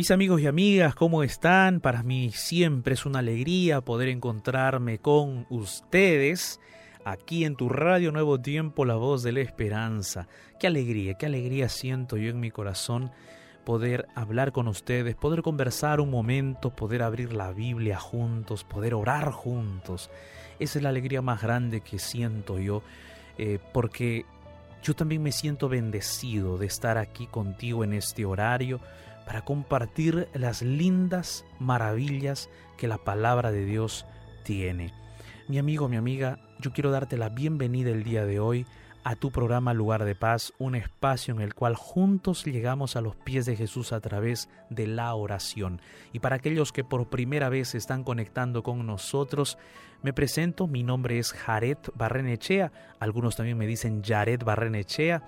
Mis amigos y amigas, ¿cómo están? Para mí siempre es una alegría poder encontrarme con ustedes aquí en tu radio Nuevo Tiempo, la voz de la esperanza. Qué alegría, qué alegría siento yo en mi corazón poder hablar con ustedes, poder conversar un momento, poder abrir la Biblia juntos, poder orar juntos. Esa es la alegría más grande que siento yo, eh, porque yo también me siento bendecido de estar aquí contigo en este horario para compartir las lindas maravillas que la palabra de Dios tiene. Mi amigo, mi amiga, yo quiero darte la bienvenida el día de hoy a tu programa Lugar de Paz, un espacio en el cual juntos llegamos a los pies de Jesús a través de la oración. Y para aquellos que por primera vez se están conectando con nosotros, me presento, mi nombre es Jared Barrenechea, algunos también me dicen Jared Barrenechea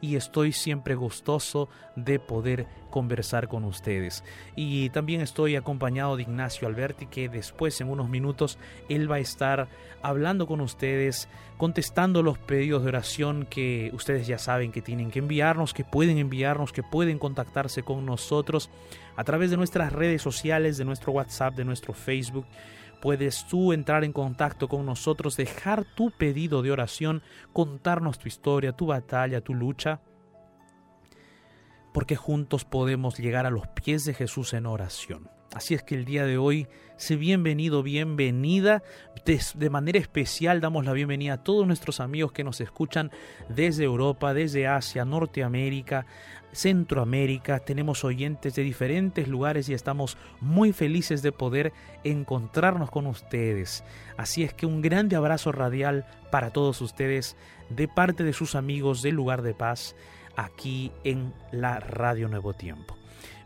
y estoy siempre gustoso de poder conversar con ustedes. Y también estoy acompañado de Ignacio Alberti que después en unos minutos él va a estar hablando con ustedes, contestando los pedidos de oración que ustedes ya saben que tienen que enviarnos, que pueden enviarnos, que pueden contactarse con nosotros a través de nuestras redes sociales, de nuestro WhatsApp, de nuestro Facebook puedes tú entrar en contacto con nosotros, dejar tu pedido de oración, contarnos tu historia, tu batalla, tu lucha, porque juntos podemos llegar a los pies de Jesús en oración. Así es que el día de hoy, sé bienvenido, bienvenida. De, manera especial damos la bienvenida a todos nuestros amigos que nos escuchan desde Europa, desde Asia, Norteamérica, Centroamérica. Tenemos oyentes de diferentes lugares y estamos muy felices de poder encontrarnos con ustedes. Así es que un grande abrazo radial para todos ustedes de parte de sus amigos del lugar de paz aquí en la Radio Nuevo Tiempo.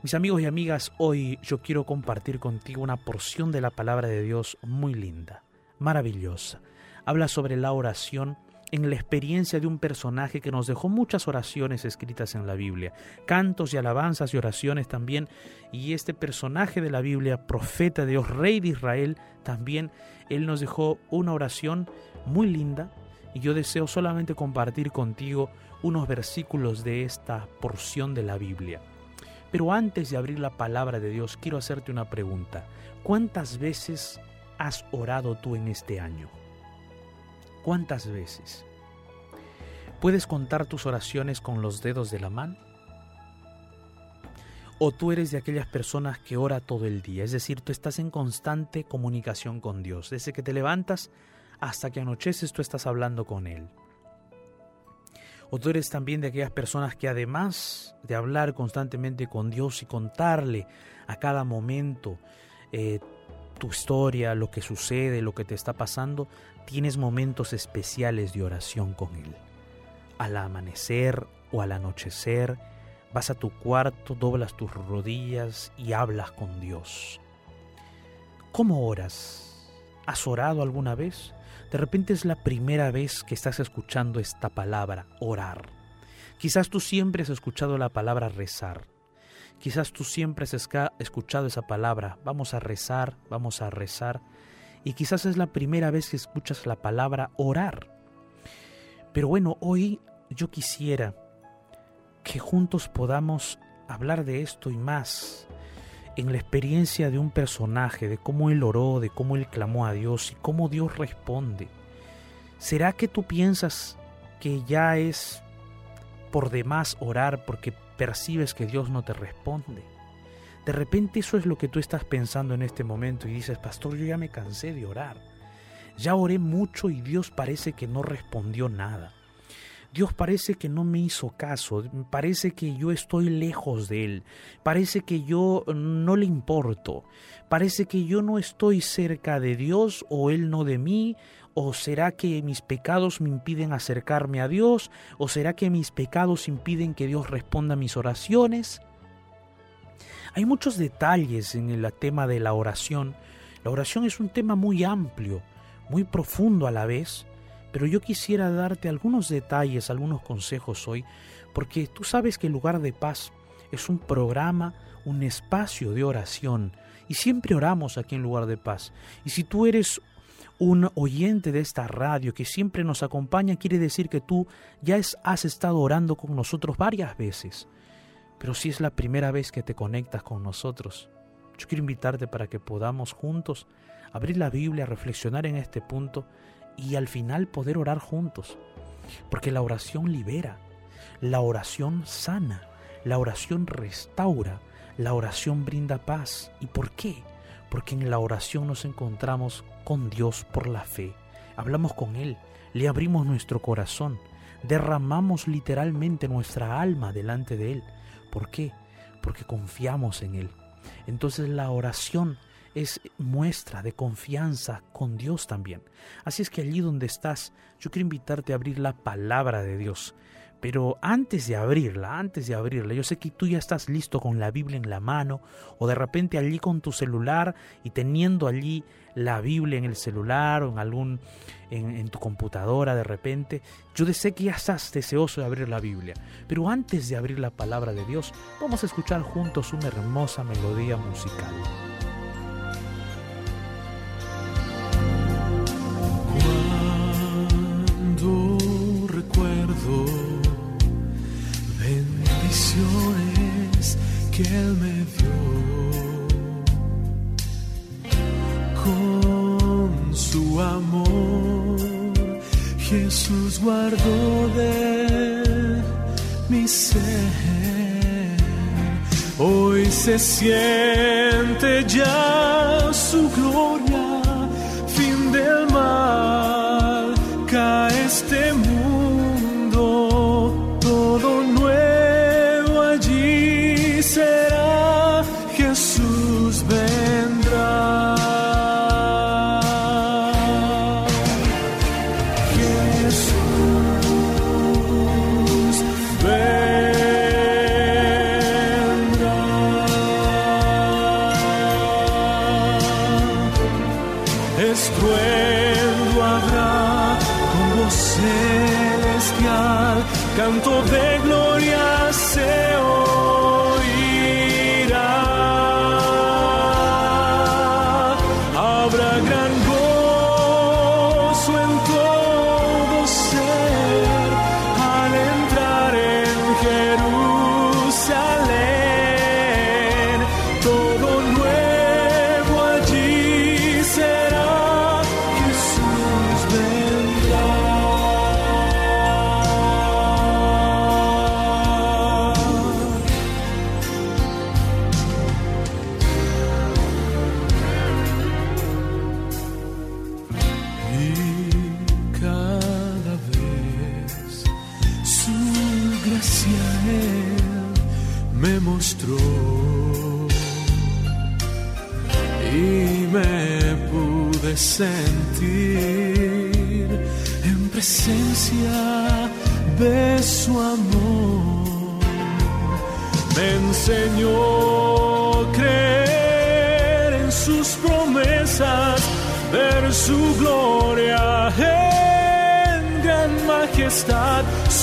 Mis amigos y amigas, hoy yo quiero compartir contigo una porción de la palabra de Dios muy linda, maravillosa. Habla sobre la oración en la experiencia de un personaje que nos dejó muchas oraciones escritas en la Biblia, cantos y alabanzas y oraciones también, y este personaje de la Biblia, profeta de Dios, rey de Israel, también él nos dejó una oración muy linda, y yo deseo solamente compartir contigo unos versículos de esta porción de la Biblia. Pero antes de abrir la palabra de Dios, quiero hacerte una pregunta. ¿Cuántas veces has orado tú en este año? ¿Cuántas veces? ¿Puedes contar tus oraciones con los dedos de la mano? ¿O tú eres de aquellas personas que ora todo el día? Es decir, tú estás en constante comunicación con Dios. Desde que te levantas hasta que anocheces tú estás hablando con Él. O tú eres también de aquellas personas que además de hablar constantemente con Dios y contarle a cada momento eh, tu historia, lo que sucede, lo que te está pasando, tienes momentos especiales de oración con Él. Al amanecer o al anochecer, vas a tu cuarto, doblas tus rodillas y hablas con Dios. ¿Cómo oras? ¿Has orado alguna vez? De repente es la primera vez que estás escuchando esta palabra, orar. Quizás tú siempre has escuchado la palabra rezar. Quizás tú siempre has escuchado esa palabra, vamos a rezar, vamos a rezar. Y quizás es la primera vez que escuchas la palabra orar. Pero bueno, hoy yo quisiera que juntos podamos hablar de esto y más en la experiencia de un personaje, de cómo él oró, de cómo él clamó a Dios y cómo Dios responde. ¿Será que tú piensas que ya es por demás orar porque percibes que Dios no te responde? De repente eso es lo que tú estás pensando en este momento y dices, pastor, yo ya me cansé de orar. Ya oré mucho y Dios parece que no respondió nada. Dios parece que no me hizo caso, parece que yo estoy lejos de Él, parece que yo no le importo, parece que yo no estoy cerca de Dios o Él no de mí, o será que mis pecados me impiden acercarme a Dios, o será que mis pecados impiden que Dios responda a mis oraciones. Hay muchos detalles en el tema de la oración. La oración es un tema muy amplio, muy profundo a la vez, pero yo quisiera darte algunos detalles, algunos consejos hoy, porque tú sabes que el lugar de paz es un programa, un espacio de oración, y siempre oramos aquí en lugar de paz. Y si tú eres un oyente de esta radio que siempre nos acompaña, quiere decir que tú ya has estado orando con nosotros varias veces. Pero si es la primera vez que te conectas con nosotros, yo quiero invitarte para que podamos juntos abrir la Biblia, reflexionar en este punto y al final poder orar juntos. Porque la oración libera, la oración sana, la oración restaura, la oración brinda paz. ¿Y por qué? Porque en la oración nos encontramos con Dios por la fe. Hablamos con Él, le abrimos nuestro corazón, derramamos literalmente nuestra alma delante de Él. ¿Por qué? Porque confiamos en Él. Entonces la oración es muestra de confianza con Dios también. Así es que allí donde estás, yo quiero invitarte a abrir la palabra de Dios. Pero antes de abrirla, antes de abrirla, yo sé que tú ya estás listo con la Biblia en la mano o de repente allí con tu celular y teniendo allí la Biblia en el celular o en algún en, tu computadora de repente. Yo sé que ya estás deseoso de abrir la Biblia. Pero antes de abrir la palabra de Dios, vamos a escuchar juntos una hermosa melodía musical. Él me dio. Con su amor, Jesús guardó de mi ser. Hoy se siente ya su gloria, de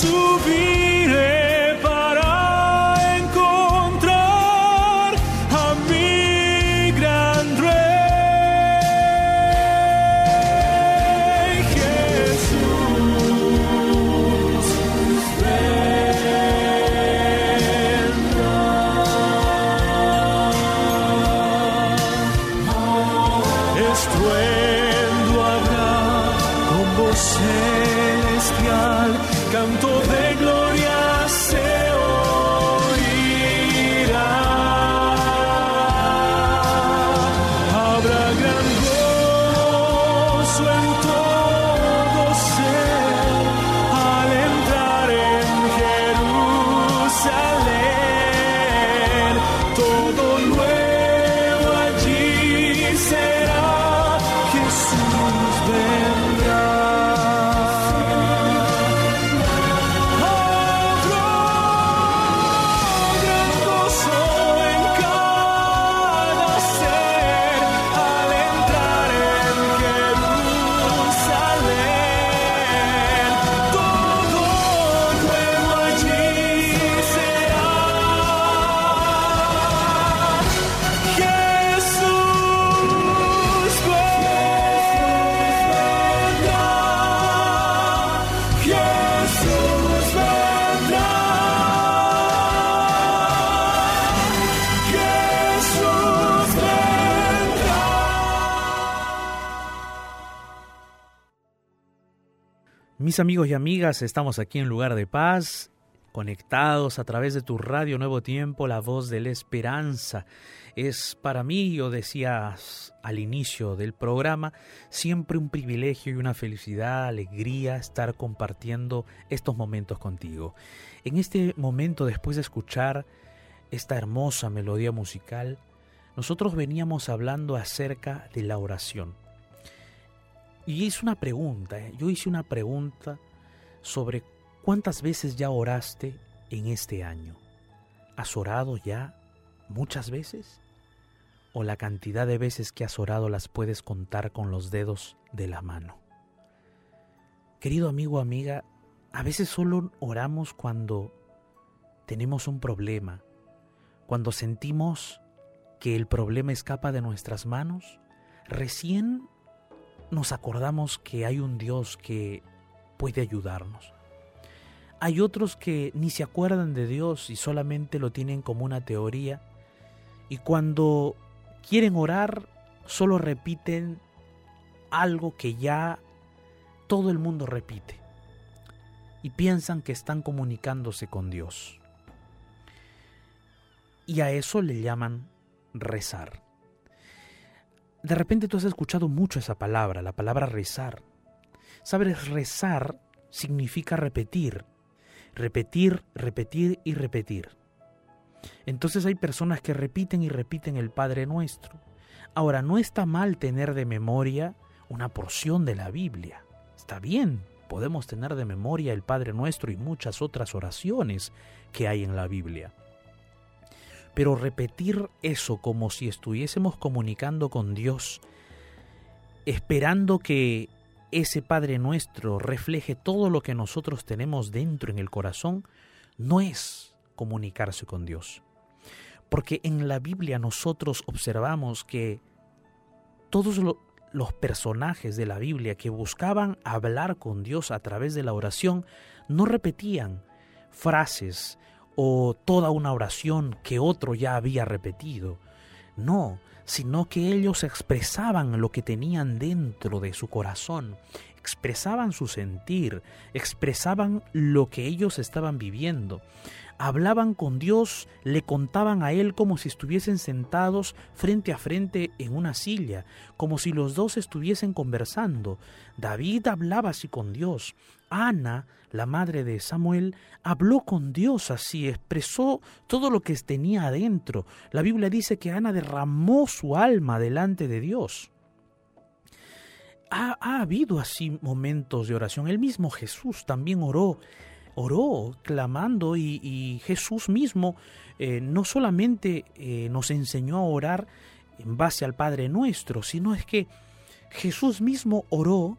subir. Amigos y amigas, estamos aquí en Lugar de Paz, conectados a través de tu radio Nuevo Tiempo, la voz de la esperanza. Es para mí, yo decía al inicio del programa, siempre un privilegio y una felicidad, alegría estar compartiendo estos momentos contigo. En este momento, después de escuchar esta hermosa melodía musical, nosotros veníamos hablando acerca de la oración. Y hice una pregunta, ¿eh? yo hice una pregunta sobre cuántas veces ya oraste en este año. ¿Has orado ya muchas veces? ¿O la cantidad de veces que has orado las puedes contar con los dedos de la mano? Querido amigo amiga, a veces solo oramos cuando tenemos un problema, cuando sentimos que el problema escapa de nuestras manos, recién nos acordamos que hay un Dios que puede ayudarnos. Hay otros que ni se acuerdan de Dios y solamente lo tienen como una teoría y cuando quieren orar solo repiten algo que ya todo el mundo repite y piensan que están comunicándose con Dios. Y a eso le llaman rezar. De repente tú has escuchado mucho esa palabra, la palabra rezar. Sabes, rezar significa repetir, repetir, repetir y repetir. Entonces hay personas que repiten y repiten el Padre Nuestro. Ahora, no está mal tener de memoria una porción de la Biblia. Está bien, podemos tener de memoria el Padre Nuestro y muchas otras oraciones que hay en la Biblia. Pero repetir eso como si estuviésemos comunicando con Dios, esperando que ese Padre nuestro refleje todo lo que nosotros tenemos dentro en el corazón, no es comunicarse con Dios. Porque en la Biblia nosotros observamos que todos los personajes de la Biblia que buscaban hablar con Dios a través de la oración no repetían frases o toda una oración que otro ya había repetido. No, sino que ellos expresaban lo que tenían dentro de su corazón, expresaban su sentir, expresaban lo que ellos estaban viviendo. Hablaban con Dios, le contaban a Él como si estuviesen sentados frente a frente en una silla, como si los dos estuviesen conversando. David hablaba así con Dios, Ana, la madre de Samuel, habló con Dios así, expresó todo lo que tenía adentro. La Biblia dice que Ana derramó su alma delante de Dios. Ha, habido así momentos de oración. El mismo Jesús también oró, oró clamando y, Jesús mismo eh, no solamente eh, nos enseñó a orar en base al Padre nuestro, sino es que Jesús mismo oró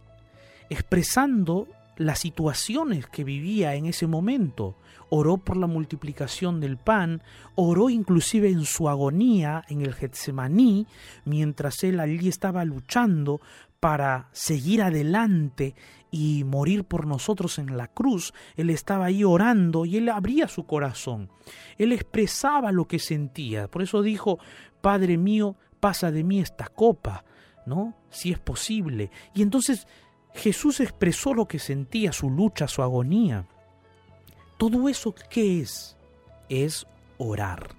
expresando las situaciones que vivía en ese momento. Oró por la multiplicación del pan, oró inclusive en su agonía en el Getsemaní, mientras él allí estaba luchando para seguir adelante y morir por nosotros en la cruz. Él estaba ahí orando y él abría su corazón. Él expresaba lo que sentía. Por eso dijo, Padre mío, pasa de mí esta copa, ¿no? Si es posible. Y entonces Jesús expresó lo que sentía, su lucha, su agonía. Todo eso, ¿qué es? Es orar.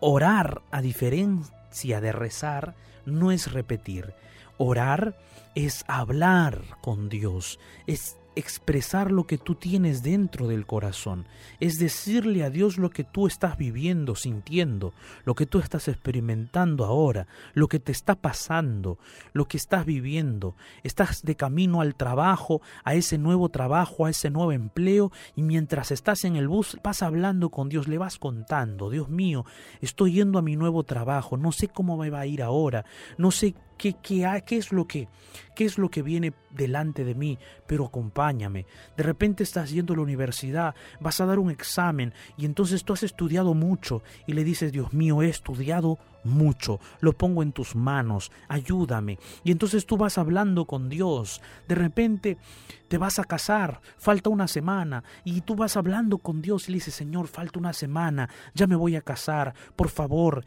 Orar, a diferencia de rezar, no es repetir. Orar es hablar con Dios, es expresar lo que tú tienes dentro del corazón, es decirle a Dios lo que tú estás viviendo, sintiendo, lo que tú estás experimentando ahora, lo que te está pasando, lo que estás viviendo. Estás de camino al trabajo, a ese nuevo trabajo, a ese nuevo empleo, y mientras estás en el bus vas hablando con Dios, le vas contando, Dios mío, estoy yendo a mi nuevo trabajo, no sé cómo me va a ir ahora, no sé ¿Qué, qué, es lo que, qué es lo que viene delante de mí? Pero acompáñame. De repente estás yendo a la universidad, vas a dar un examen y entonces tú has estudiado mucho y le dices, Dios mío, he estudiado mucho, lo pongo en tus manos, ayúdame. Y entonces tú vas hablando con Dios. De repente te vas a casar, falta una semana y tú vas hablando con Dios y le dices, Señor, falta una semana, ya me voy a casar, por favor,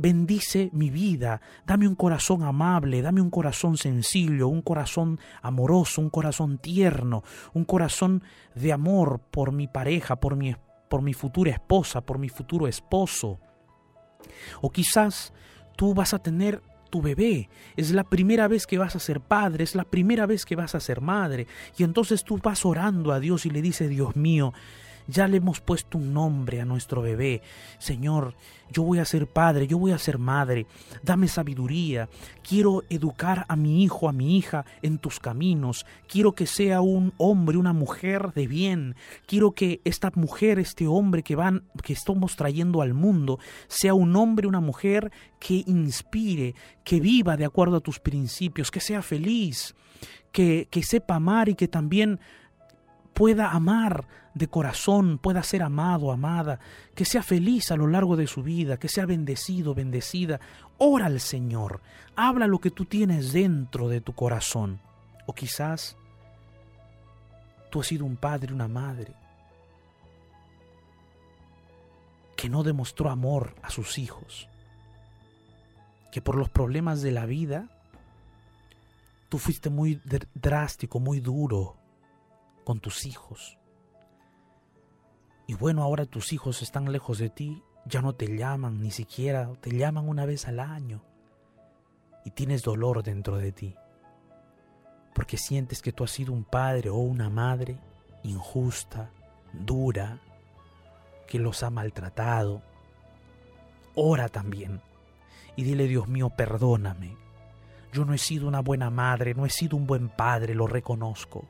bendice mi vida, dame un corazón amable, dame un corazón sencillo, un corazón amoroso, un corazón tierno, un corazón de amor por mi pareja, por mi, por mi futura esposa, por mi futuro esposo. O quizás tú vas a tener tu bebé, es la primera vez que vas a ser padre, es la primera vez que vas a ser madre, y entonces tú vas orando a Dios y le dices, Dios mío, ya le hemos puesto un nombre a nuestro bebé. Señor, yo voy a ser padre, yo voy a ser madre. Dame sabiduría. Quiero educar a mi hijo, a mi hija en tus caminos. Quiero que sea un hombre, una mujer de bien. Quiero que esta mujer, este hombre que van que estamos trayendo al mundo, sea un hombre, una mujer que inspire, que viva de acuerdo a tus principios, que sea feliz, que, que sepa amar y que también pueda amar de corazón, pueda ser amado, amada, que sea feliz a lo largo de su vida, que sea bendecido, bendecida. Ora al Señor, habla lo que tú tienes dentro de tu corazón. O quizás tú has sido un padre, una madre, que no demostró amor a sus hijos, que por los problemas de la vida, tú fuiste muy drástico, muy duro con tus hijos. Y bueno, ahora tus hijos están lejos de ti, ya no te llaman ni siquiera, te llaman una vez al año. Y tienes dolor dentro de ti, porque sientes que tú has sido un padre o una madre injusta, dura, que los ha maltratado. Ora también y dile, Dios mío, perdóname. Yo no he sido una buena madre, no he sido un buen padre, lo reconozco.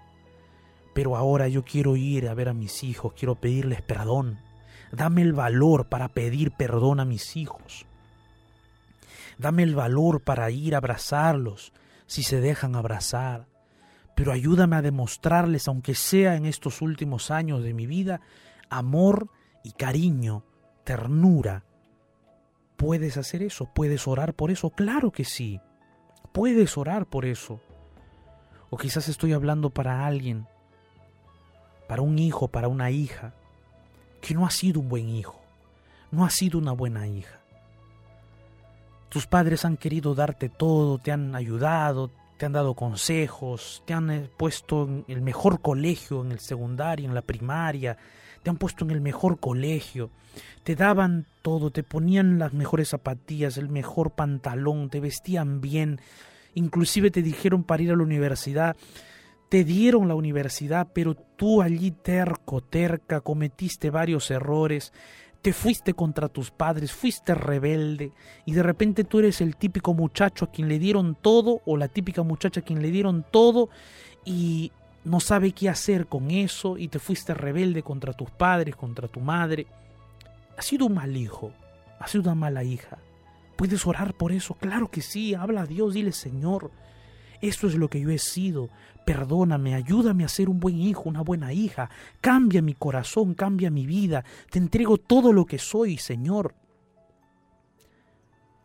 Pero ahora yo quiero ir a ver a mis hijos, quiero pedirles perdón. Dame el valor para pedir perdón a mis hijos. Dame el valor para ir a abrazarlos si se dejan abrazar. Pero ayúdame a demostrarles, aunque sea en estos últimos años de mi vida, amor y cariño, ternura. ¿Puedes hacer eso? ¿Puedes orar por eso? Claro que sí. Puedes orar por eso. O quizás estoy hablando para alguien para un hijo, para una hija, que no ha sido un buen hijo, no ha sido una buena hija. Tus padres han querido darte todo, te han ayudado, te han dado consejos, te han eh, puesto en el mejor colegio, en el secundario, en la primaria, te han puesto en el mejor colegio, te daban todo, te ponían las mejores zapatillas, el mejor pantalón, te vestían bien, inclusive te dijeron para ir a la universidad, te dieron la universidad, pero tú allí terco, terca, cometiste varios errores, te fuiste contra tus padres, fuiste rebelde y de repente tú eres el típico muchacho a quien le dieron todo o la típica muchacha a quien le dieron todo y no sabe qué hacer con eso y te fuiste rebelde contra tus padres, contra tu madre. Has sido un mal hijo, has sido una mala hija. ¿Puedes orar por eso? Claro que sí, habla a Dios, dile Señor, esto es lo que yo he sido. Perdóname, ayúdame a ser un buen hijo, una buena hija. Cambia mi corazón, cambia mi vida. Te entrego todo lo que soy, Señor.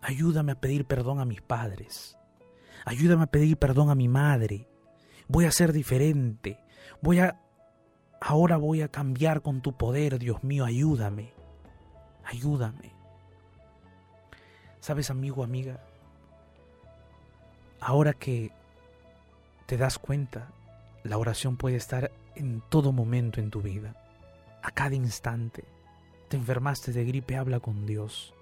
Ayúdame a pedir perdón a mis padres. Ayúdame a pedir perdón a mi madre. Voy a ser diferente. Voy a ahora voy a cambiar con tu poder, Dios mío, ayúdame. Ayúdame. ¿Sabes, amigo, amiga? Ahora que te das cuenta, la oración puede estar en todo momento en tu vida, a cada instante. Te enfermaste de gripe, habla con Dios.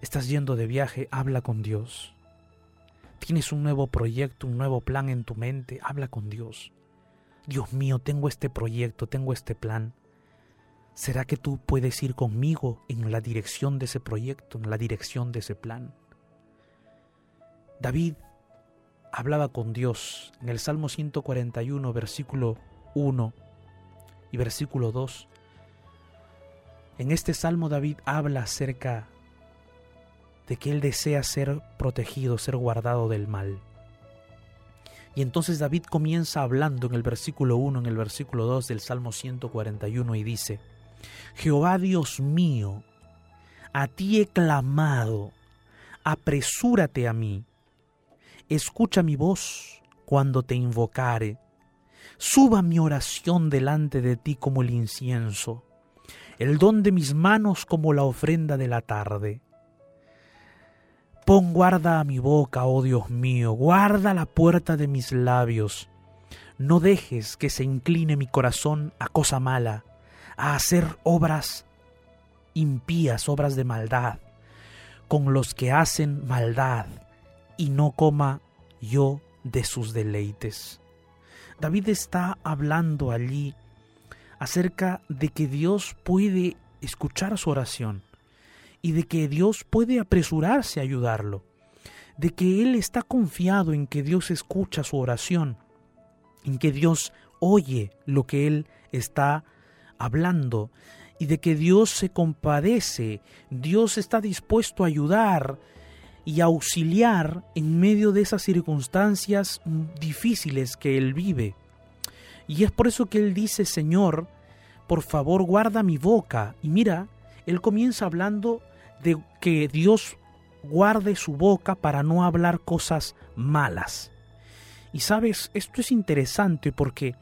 Estás yendo de viaje, habla con Dios. Tienes un nuevo proyecto, un nuevo plan en tu mente, habla con Dios. Dios mío, tengo este proyecto, tengo este plan. ¿Será que tú puedes ir conmigo en la dirección de ese proyecto, en la dirección de ese plan? David hablaba con Dios en el Salmo 141, versículo 1 y versículo 2. En este Salmo David habla acerca de que él desea ser protegido, ser guardado del mal. Y entonces David comienza hablando en el versículo 1, en el versículo 2 del Salmo 141 y dice, Jehová Dios mío, a ti he clamado, apresúrate a mí escucha mi voz cuando te invocare. Suba mi oración delante de ti como el incienso. el don de mis manos como la ofrenda de la tarde. Pon guarda a mi boca, oh Dios mío, guarda la puerta de mis labios. No dejes que se incline mi corazón a cosa mala, a hacer obras impías, obras de maldad, con los que hacen maldad, y no coma yo de sus deleites. David está hablando allí acerca de que Dios puede escuchar su oración y de que Dios puede apresurarse a ayudarlo, de que Él está confiado en que Dios escucha su oración, en que Dios oye lo que Él está hablando y de que Dios se compadece, Dios está dispuesto a ayudar y auxiliar en medio de esas circunstancias difíciles que Él vive. Y es por eso que Él dice, Señor, por favor guarda mi boca. Y mira, Él comienza hablando de que Dios guarde su boca para no hablar cosas malas. Y sabes, esto es interesante porque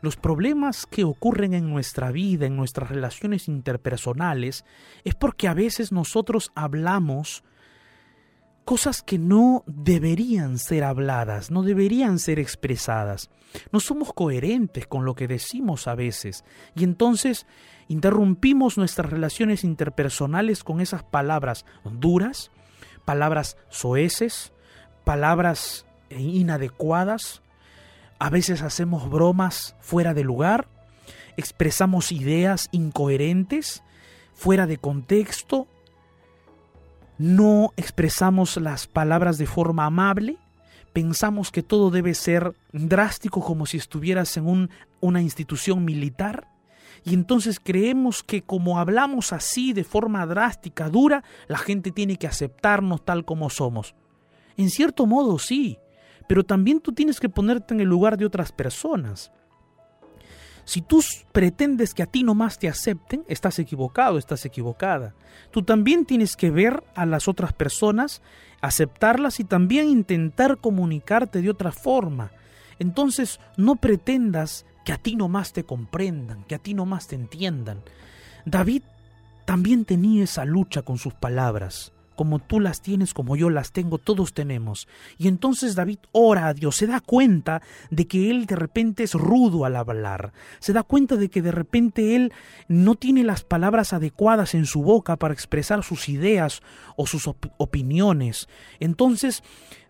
los problemas que ocurren en nuestra vida, en nuestras relaciones interpersonales, es porque a veces nosotros hablamos cosas que no deberían ser habladas, no deberían ser expresadas. No somos coherentes con lo que decimos a veces y entonces interrumpimos nuestras relaciones interpersonales con esas palabras duras, palabras soeces, palabras inadecuadas. A veces hacemos bromas fuera de lugar, expresamos ideas incoherentes, fuera de contexto, no expresamos las palabras de forma amable, pensamos que todo debe ser drástico como si estuvieras en una institución militar, y entonces creemos que como hablamos así de forma drástica, dura, la gente tiene que aceptarnos tal como somos. En cierto modo sí, pero también tú tienes que ponerte en el lugar de otras personas. Si tú pretendes que a ti nomás te acepten, estás equivocado, estás equivocada. Tú también tienes que ver a las otras personas, aceptarlas y también intentar comunicarte de otra forma. Entonces no pretendas que a ti nomás te comprendan, que a ti nomás te entiendan. David también tenía esa lucha con sus palabras como tú las tienes, como yo las tengo, todos tenemos. Y entonces David ora a Dios, se da cuenta de que él de repente es rudo al hablar, se da cuenta de que de repente él no tiene las palabras adecuadas en su boca para expresar sus ideas o sus opiniones. Entonces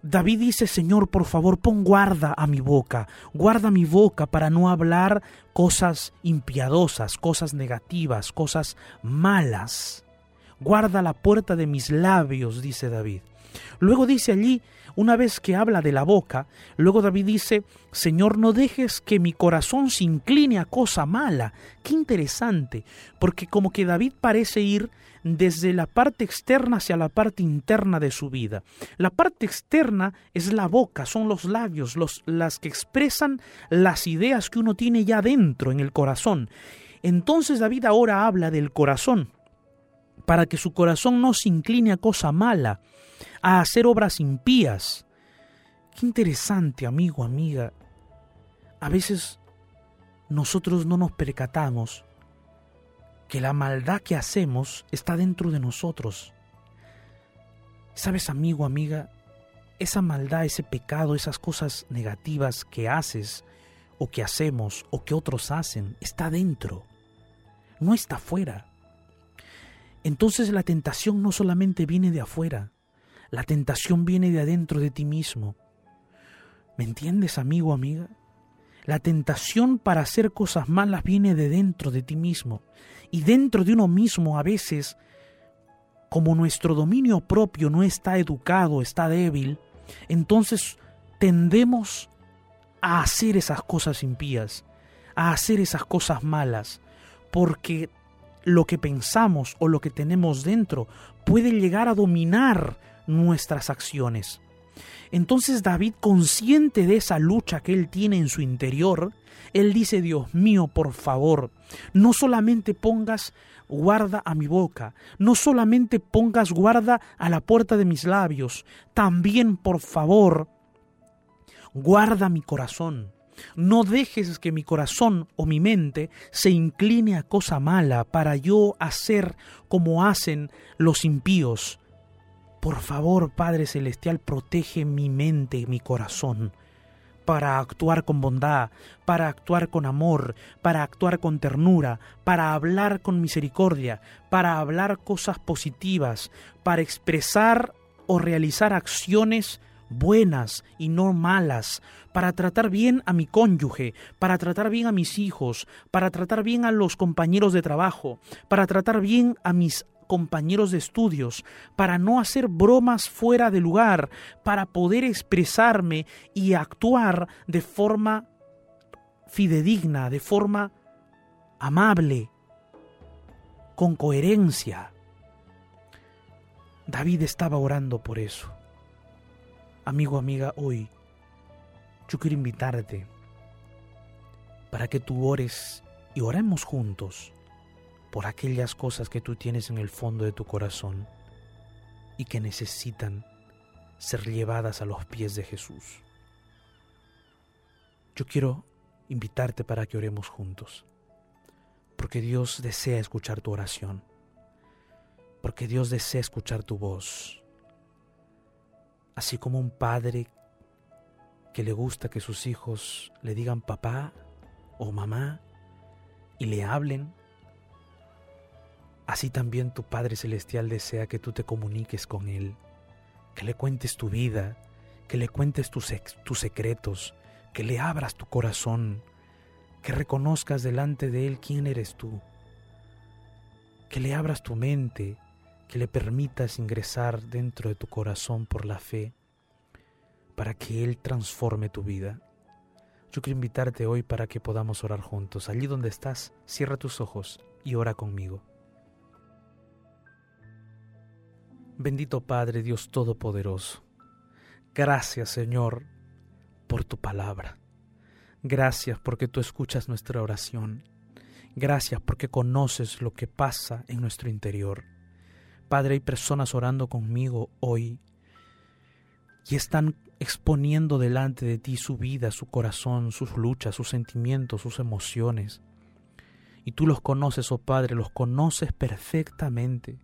David dice, Señor, por favor, pon guarda a mi boca, guarda mi boca para no hablar cosas impiadosas, cosas negativas, cosas malas. Guarda la puerta de mis labios, dice David. Luego dice allí, una vez que habla de la boca, luego David dice, Señor, no dejes que mi corazón se incline a cosa mala. Qué interesante, porque como que David parece ir desde la parte externa hacia la parte interna de su vida. La parte externa es la boca, son los labios, los, las que expresan las ideas que uno tiene ya dentro en el corazón. Entonces David ahora habla del corazón para que su corazón no se incline a cosa mala, a hacer obras impías. Qué interesante, amigo, amiga. A veces nosotros no nos percatamos que la maldad que hacemos está dentro de nosotros. ¿Sabes, amigo, amiga? Esa maldad, ese pecado, esas cosas negativas que haces o que hacemos o que otros hacen, está dentro, no está fuera. Entonces la tentación no solamente viene de afuera, la tentación viene de adentro de ti mismo. ¿Me entiendes, amigo, amiga? La tentación para hacer cosas malas viene de dentro de ti mismo. Y dentro de uno mismo a veces, como nuestro dominio propio no está educado, está débil, entonces tendemos a hacer esas cosas impías, a hacer esas cosas malas, porque lo que pensamos o lo que tenemos dentro puede llegar a dominar nuestras acciones. Entonces David, consciente de esa lucha que él tiene en su interior, él dice, Dios mío, por favor, no solamente pongas guarda a mi boca, no solamente pongas guarda a la puerta de mis labios, también, por favor, guarda mi corazón, No dejes que mi corazón o mi mente se incline a cosa mala para yo hacer como hacen los impíos. Por favor, Padre Celestial, protege mi mente y mi corazón para actuar con bondad, para actuar con amor, para actuar con ternura, para hablar con misericordia, para hablar cosas positivas, para expresar o realizar acciones buenas y no malas, para tratar bien a mi cónyuge, para tratar bien a mis hijos, para tratar bien a los compañeros de trabajo, para tratar bien a mis compañeros de estudios, para no hacer bromas fuera de lugar, para poder expresarme y actuar de forma fidedigna, de forma amable, con coherencia. David estaba orando por eso. Amigo, amiga, hoy yo quiero invitarte para que tú ores y oremos juntos por aquellas cosas que tú tienes en el fondo de tu corazón y que necesitan ser llevadas a los pies de Jesús. Yo quiero invitarte para que oremos juntos, porque Dios desea escuchar tu oración, porque Dios desea escuchar tu voz, así como un padre que le gusta que sus hijos le digan papá o mamá y le hablen Así también tu Padre Celestial desea que tú te comuniques con Él, que le cuentes tu vida, que le cuentes tus, tus secretos, que le abras tu corazón, que reconozcas delante de Él quién eres tú, que le abras tu mente, que le permitas ingresar dentro de tu corazón por la fe, para que Él transforme tu vida. Yo quiero invitarte hoy para que podamos orar juntos. Allí donde estás, cierra tus ojos y ora conmigo. Bendito Padre Dios Todopoderoso. Gracias Señor por tu palabra. Gracias porque tú escuchas nuestra oración. Gracias porque conoces lo que pasa en nuestro interior. Padre, hay personas orando conmigo hoy y están exponiendo delante de ti su vida, su corazón, sus luchas, sus sentimientos, sus emociones. Y tú los conoces, oh Padre, los conoces perfectamente.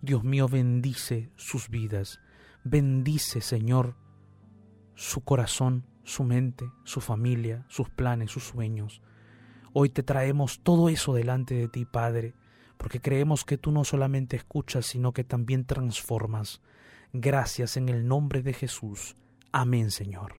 Dios mío, bendice sus vidas. Bendice, Señor, su corazón, su mente, su familia, sus planes, sus sueños. Hoy te traemos todo eso delante de ti, Padre, porque creemos que tú no solamente escuchas, sino que también transformas. Gracias en el nombre de Jesús. Amén, Señor.